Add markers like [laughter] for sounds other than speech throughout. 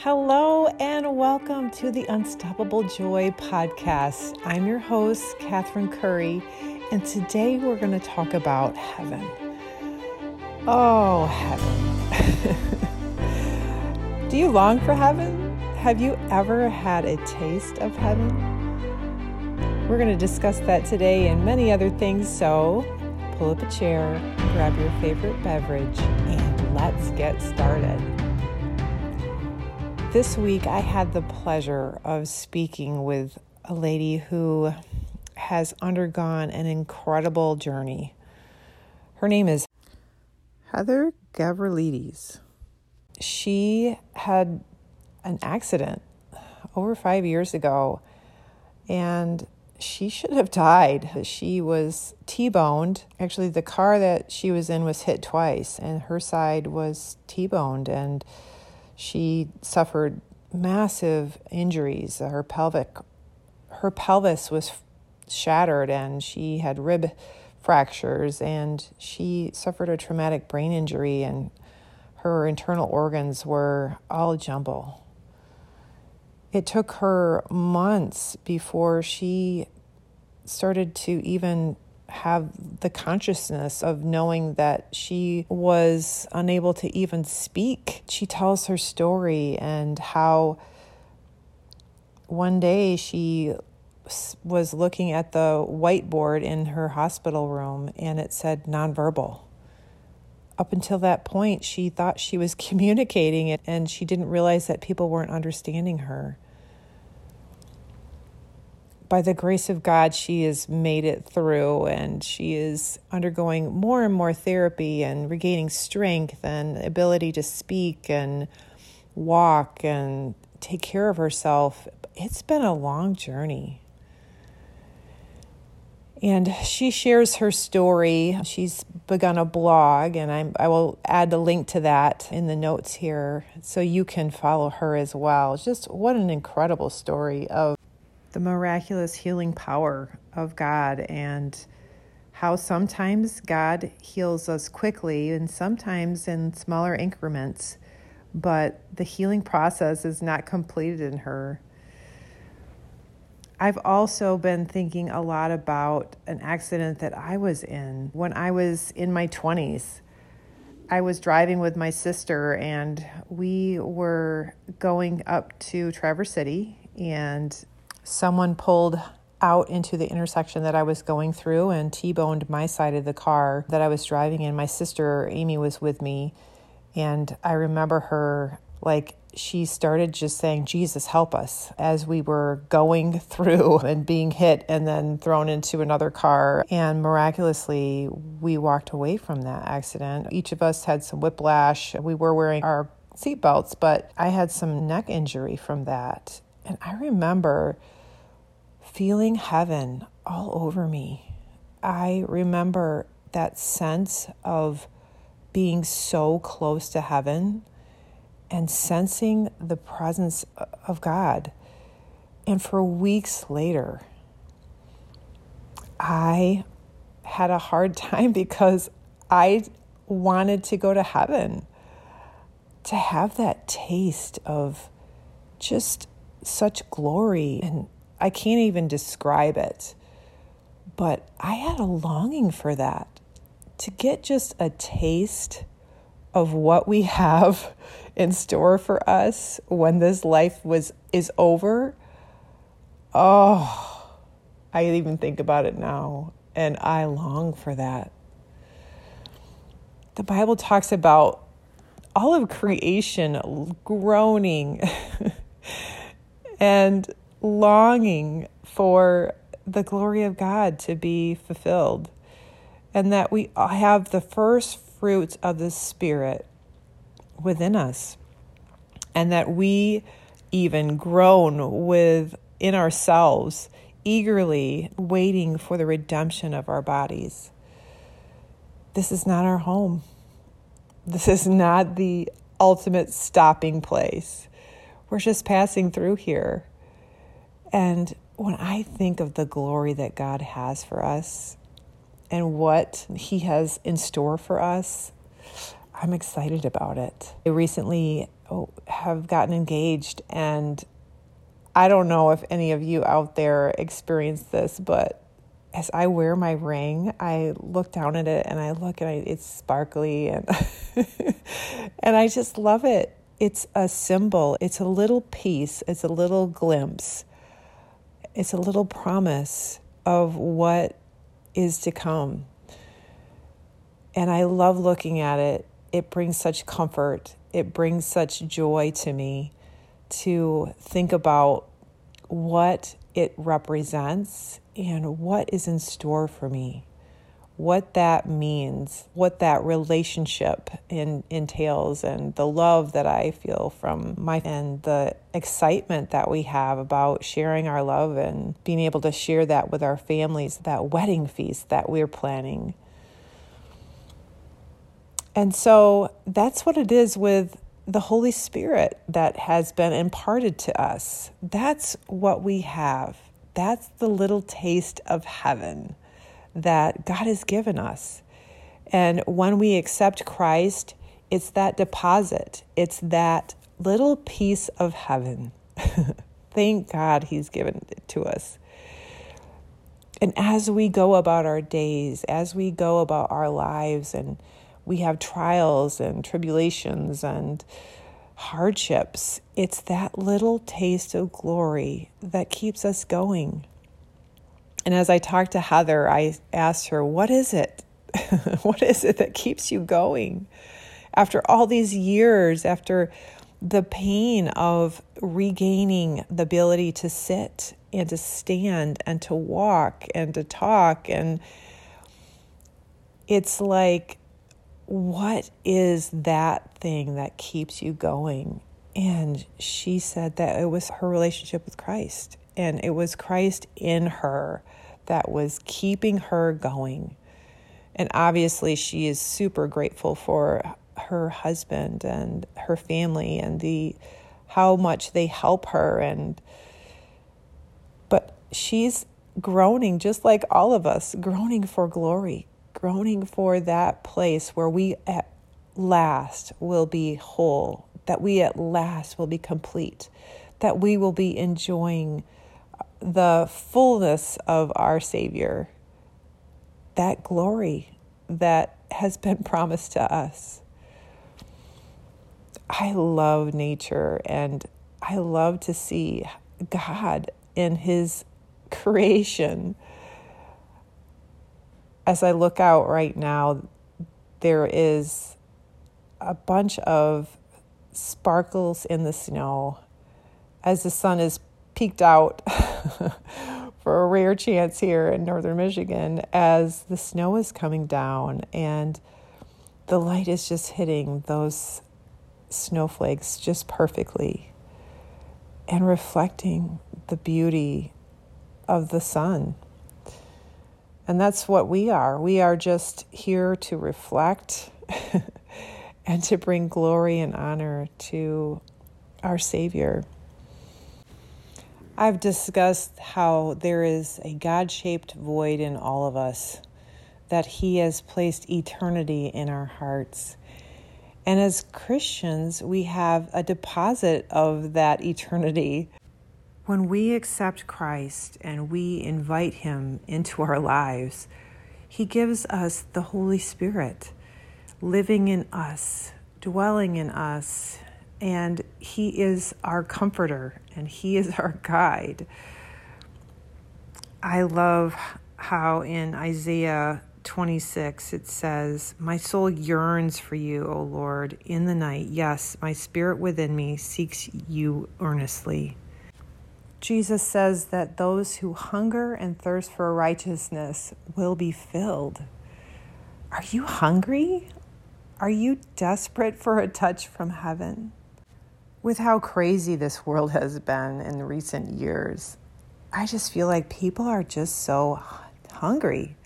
Hello, and welcome to the Unstoppable Joy podcast. I'm your host, Kathryn Currie, and today we're going to talk about heaven. Oh, heaven. [laughs] Do you long for heaven? Have you ever had a taste of heaven? We're going to discuss that today and many other things, so pull up a chair, grab your favorite beverage, and let's get started. This week, I had the pleasure of speaking with a lady who has undergone an incredible journey. Her name is Heather Gavrilides. She had an accident over five years ago, and she should have died. She was T boned. Actually, the car that she was in was hit twice, and her side was T boned, and she suffered massive injuries. Her pelvic, her pelvis was shattered, and she had rib fractures, and she suffered a traumatic brain injury, and her internal organs were all jumble. It took her months before she started to even have the consciousness of knowing that she was unable to even speak. She tells her story and how one day she was looking at the whiteboard in her hospital room and it said nonverbal. Up until that point, she thought she was [laughs] communicating it and she didn't realize that people weren't understanding her by the grace of God, she has made it through and she is undergoing more and more therapy and regaining strength and ability to speak and walk and take care of herself. It's been a long journey. And she shares her story. She's begun a blog, and I'm, I will add the link to that in the notes here so you can follow her as well. Just what an incredible story of the miraculous healing power of God and how sometimes God heals us quickly and sometimes in smaller increments, but the healing process is not completed in her. I've also been thinking a lot about an accident that I was in when I was in my 20s. I was driving with my sister and we were going up to Traverse City and someone pulled out into the intersection that I was going through and T boned my side of the car that I was driving in. My sister, Amy, was with me. And I remember her, like, she started just saying, Jesus, help us, as we were going [laughs] through and being hit and then thrown into another car. And miraculously, we walked away from that accident. Each of us had some whiplash. We were wearing our seatbelts, but I had some neck injury from that. And I remember feeling heaven all over me. I remember that sense of being so close to heaven and sensing the presence of God. And for weeks later, I had a hard [laughs] time because I wanted to go to heaven, to have that taste of just such glory and I can't even describe it. But I had a longing for that to get just a taste of what we [laughs] have in store for us when this life was is over. Oh, I even think about it now and I long for that. The Bible talks about all of creation groaning [laughs] and longing for the glory of God to be fulfilled, and that we have the first fruits of the Spirit within us, and that we even groan within ourselves, eagerly waiting for the redemption of our bodies. This is not our home. This is not the ultimate stopping place. We're just passing through here. And when I think of the glory that God has for us and what He has in store for us, I'm excited about it. I recently oh, have gotten engaged. And I don't know if any of you out there experience this, but as I wear my ring, I look down at it and I look and I, it's sparkly and [laughs] and I just love it. It's a symbol. It's a little piece. It's a little glimpse. It's a little promise of what is to come. And I love looking at it. It brings such comfort. It brings such joy to me to think about what it represents and what is in store for me, what that means, what that relationship in, entails, and the love that I feel from my and the excitement that we have about sharing our love and being able to share that with our families, that wedding feast that we're planning. And so that's what it is with the Holy Spirit that has been imparted to us. That's what we have. That's the little taste of heaven that God has given us. And when we accept Christ, it's that deposit, it's that little piece of heaven. [laughs] Thank God He's given it to us. And as we go about our days, as we go about our lives and we have trials and tribulations and hardships. It's that little taste of glory that keeps us going. And as I talked to Heather, I asked her, What is it? [laughs] what is it that keeps you going? After all these years, after the pain of regaining the ability to sit and to stand and to walk and to talk, and it's like what is that thing that keeps you going? And she said that it was her relationship with Christ. And it was Christ in her that was keeping her going. And obviously, she is super grateful for her husband and her family and the how much they help her and but she's groaning just like all of us groaning for glory groaning for that place where we at last will be whole, that we at last will be complete, that we will be enjoying the fullness of our Savior, that glory that has [laughs] been promised to us. I love nature and I love to see God in His creation as I look out right now, there is a bunch of sparkles in the snow as the sun is peeked out [laughs] for a rare chance here in northern Michigan as the snow is coming down and the light is just hitting those snowflakes just perfectly and reflecting the beauty of the sun. And that's what we are. We are just here to reflect [laughs] and to bring glory and honor to our Savior. I've discussed how there is a God shaped void in all of us, that He has placed eternity in our hearts. And as Christians, we have a deposit of that eternity when we accept Christ and we invite Him into our lives, He gives us the Holy Spirit living in us, dwelling in us, and He is our comforter and He is our guide. I love how in Isaiah 26 it says, My soul yearns for you, O Lord, in the night. Yes, my spirit within me seeks you earnestly. Jesus says that those who hunger and thirst for righteousness will be filled. Are you hungry? Are you desperate for a touch from heaven? With how crazy this world has been in recent years, I just feel like people are just so hungry.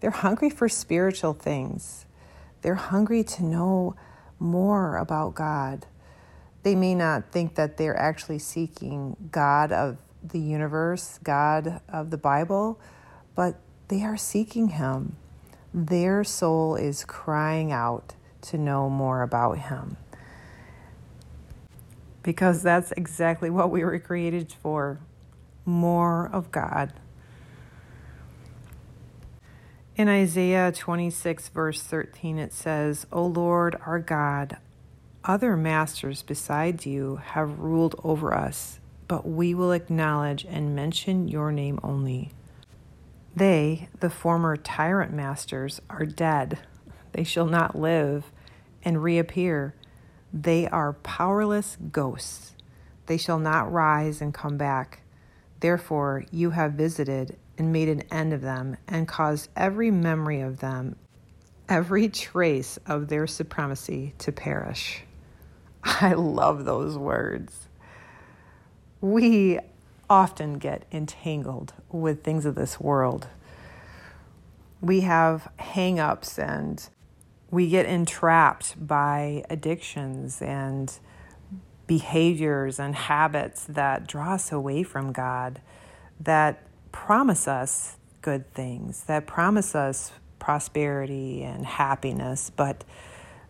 They're hungry for spiritual things, they're hungry to know more about God. They may not think that they're actually seeking God of the universe, God of the Bible, but they are seeking Him. Their soul is crying out to know more about Him. Because that's exactly what we were created for more of God. In Isaiah 26, verse 13, it says, O Lord our God, other masters besides you have ruled over us, but we will acknowledge and mention your name only. They, the former tyrant masters, are dead. They shall not live and reappear. They are powerless ghosts. They shall not rise and come back. Therefore, you have visited and made an end of them, and caused every memory of them, every trace of their supremacy to perish. [laughs] I love those words. We often get entangled with things of this world. We have hang ups and we get entrapped by addictions and behaviors and habits that draw us away from God, that promise us good things, that promise us prosperity and happiness, but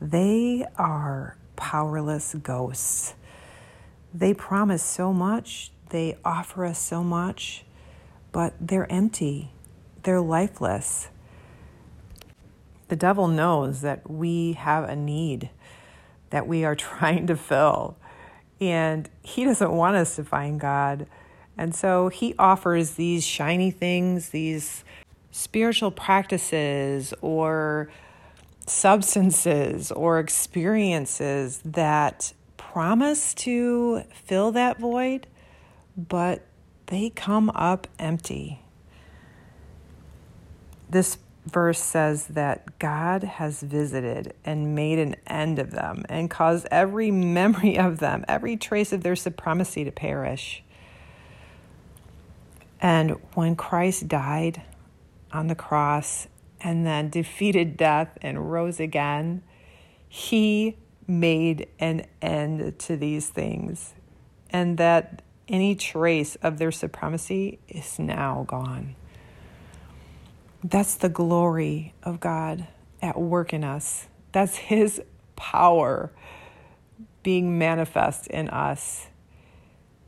they are powerless ghosts. They promise so much, they offer us so much, but they're empty, they're lifeless. The devil knows that we have a need that we are [laughs] trying to fill, and he doesn't want us to find God. And so he offers these shiny things, these spiritual practices or substances or experiences that promise to fill that void, but they come up empty. This verse says that God has visited and made an end of them and caused every [laughs] memory of them, every trace of their supremacy to perish. And when Christ died on the cross and then defeated death and rose again, he made an end to these things. And that any trace of their supremacy is now gone. That's the glory of God at work in us. That's His power being manifest in us.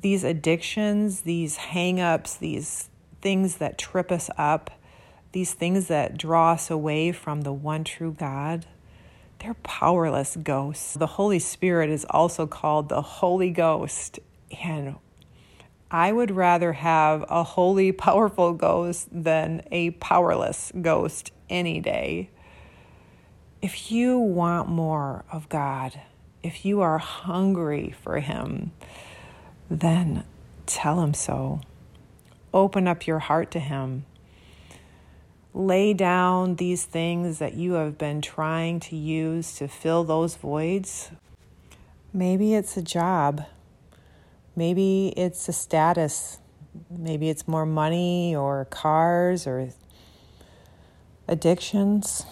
These addictions, these hang ups, these things that trip us up, these things that draw us away from the one true God, they're powerless ghosts. The Holy Spirit is also called the Holy Ghost. And I would rather have a holy, [laughs] powerful ghost than a powerless ghost any day. If you want more of God, if you are hungry for Him, then tell Him so. Open up your heart to Him. Lay down these things that you have been trying to use to fill those voids. Maybe it's a job Maybe it's a status. Maybe it's more money or cars or addictions,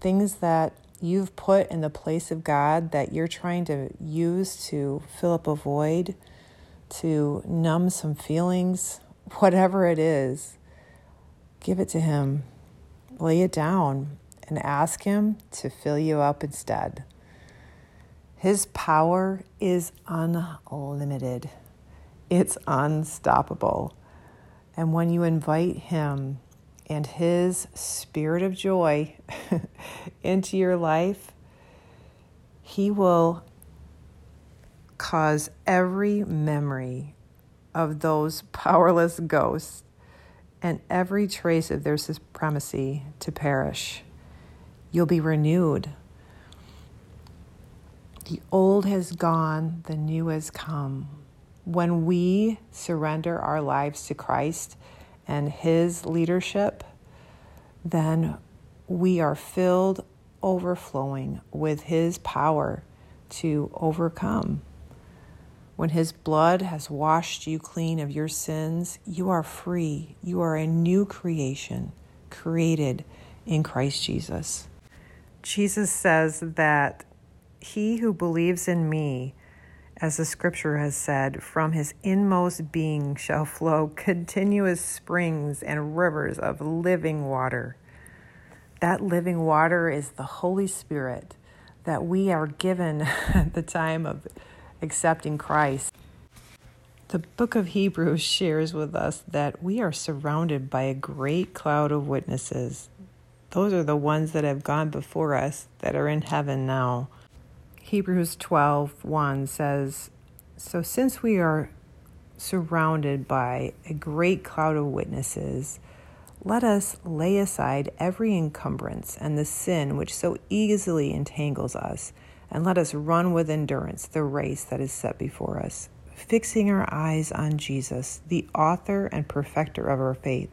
things that you've put in the place of God that you're trying to use to fill up a void, to numb some feelings, [laughs] whatever it is, give it to Him. Lay it down and ask Him to fill you up instead. His power is unlimited, it's unstoppable. And when you invite Him and His spirit of joy [laughs] into your life, He will cause every memory of those [laughs] powerless ghosts and every trace of their supremacy to perish. You'll be renewed the old has gone, the new has come. When we surrender our lives to Christ and His leadership, then we are filled overflowing with His power to overcome. When His blood has washed you clean of your sins, you are free. You are a new creation, created in Christ Jesus. Jesus says that he who believes in me, as the scripture has said, from his inmost being shall flow continuous springs and rivers of living water. That living water is the Holy Spirit that we are given [laughs] at the time of accepting Christ. The book of Hebrews shares with us that we are surrounded by a great cloud of witnesses. Those are the ones that have gone before us that are in heaven now. Hebrews 12:1 says, "So since we are surrounded by a great cloud of witnesses, let us lay aside every encumbrance and the sin which so easily entangles us, and let us run with endurance the race that is set before us, fixing our eyes on Jesus, the author and perfecter of our faith,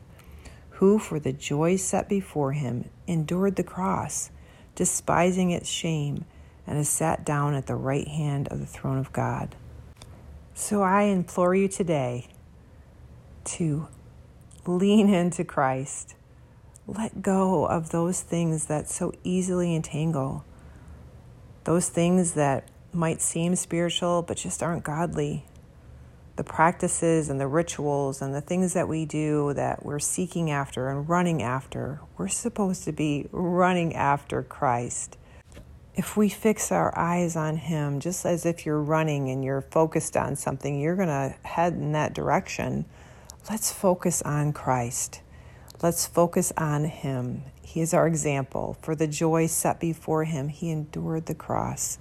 who for the joy set before him endured the cross, despising its shame, and has sat down at the right hand of the throne of God. So I implore you today to lean into Christ. Let go of those things that so easily entangle, those things that might seem spiritual but just aren't godly. The practices and the rituals and the things that we do that we're seeking after and running after, we're supposed to be running after Christ if we fix our eyes on Him, just as if you're running and you're focused on something, you're going to head in that direction. Let's focus on Christ. Let's focus on Him. He is our example. For the joy set before Him, He endured the cross.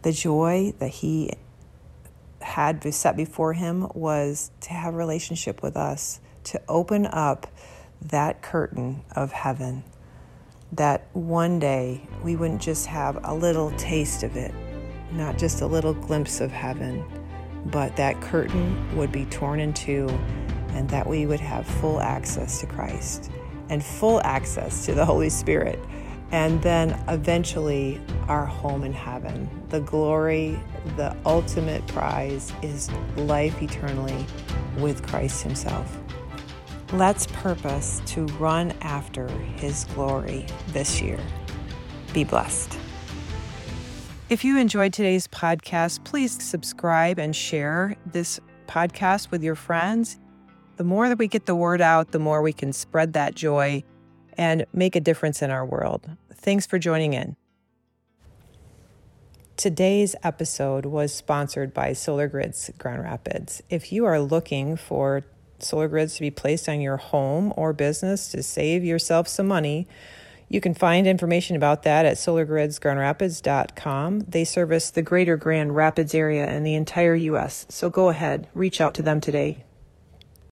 The joy that He had set before Him was to have relationship with us, to open up that curtain of heaven that one day we wouldn't just have a little taste of it, not just a little glimpse of heaven, but that curtain would be torn in two and that we would have full access to Christ and full access to the Holy Spirit. And then eventually, our home in heaven. The glory, the ultimate prize is life eternally with Christ Himself. Let's purpose to run after His glory this year. Be blessed. If you enjoyed today's podcast, please subscribe and share this podcast with your friends. The more that we get the word out, the more we can spread that joy and make a difference in our world. Thanks for joining in. Today's episode was sponsored by Solar Grids Grand Rapids. If you are looking for solar grids to be placed on your home or business to save yourself some money. You can find information about that at solargridsgrandrapids.com. They service the greater Grand Rapids area and the entire U.S., so go ahead, reach out to them today.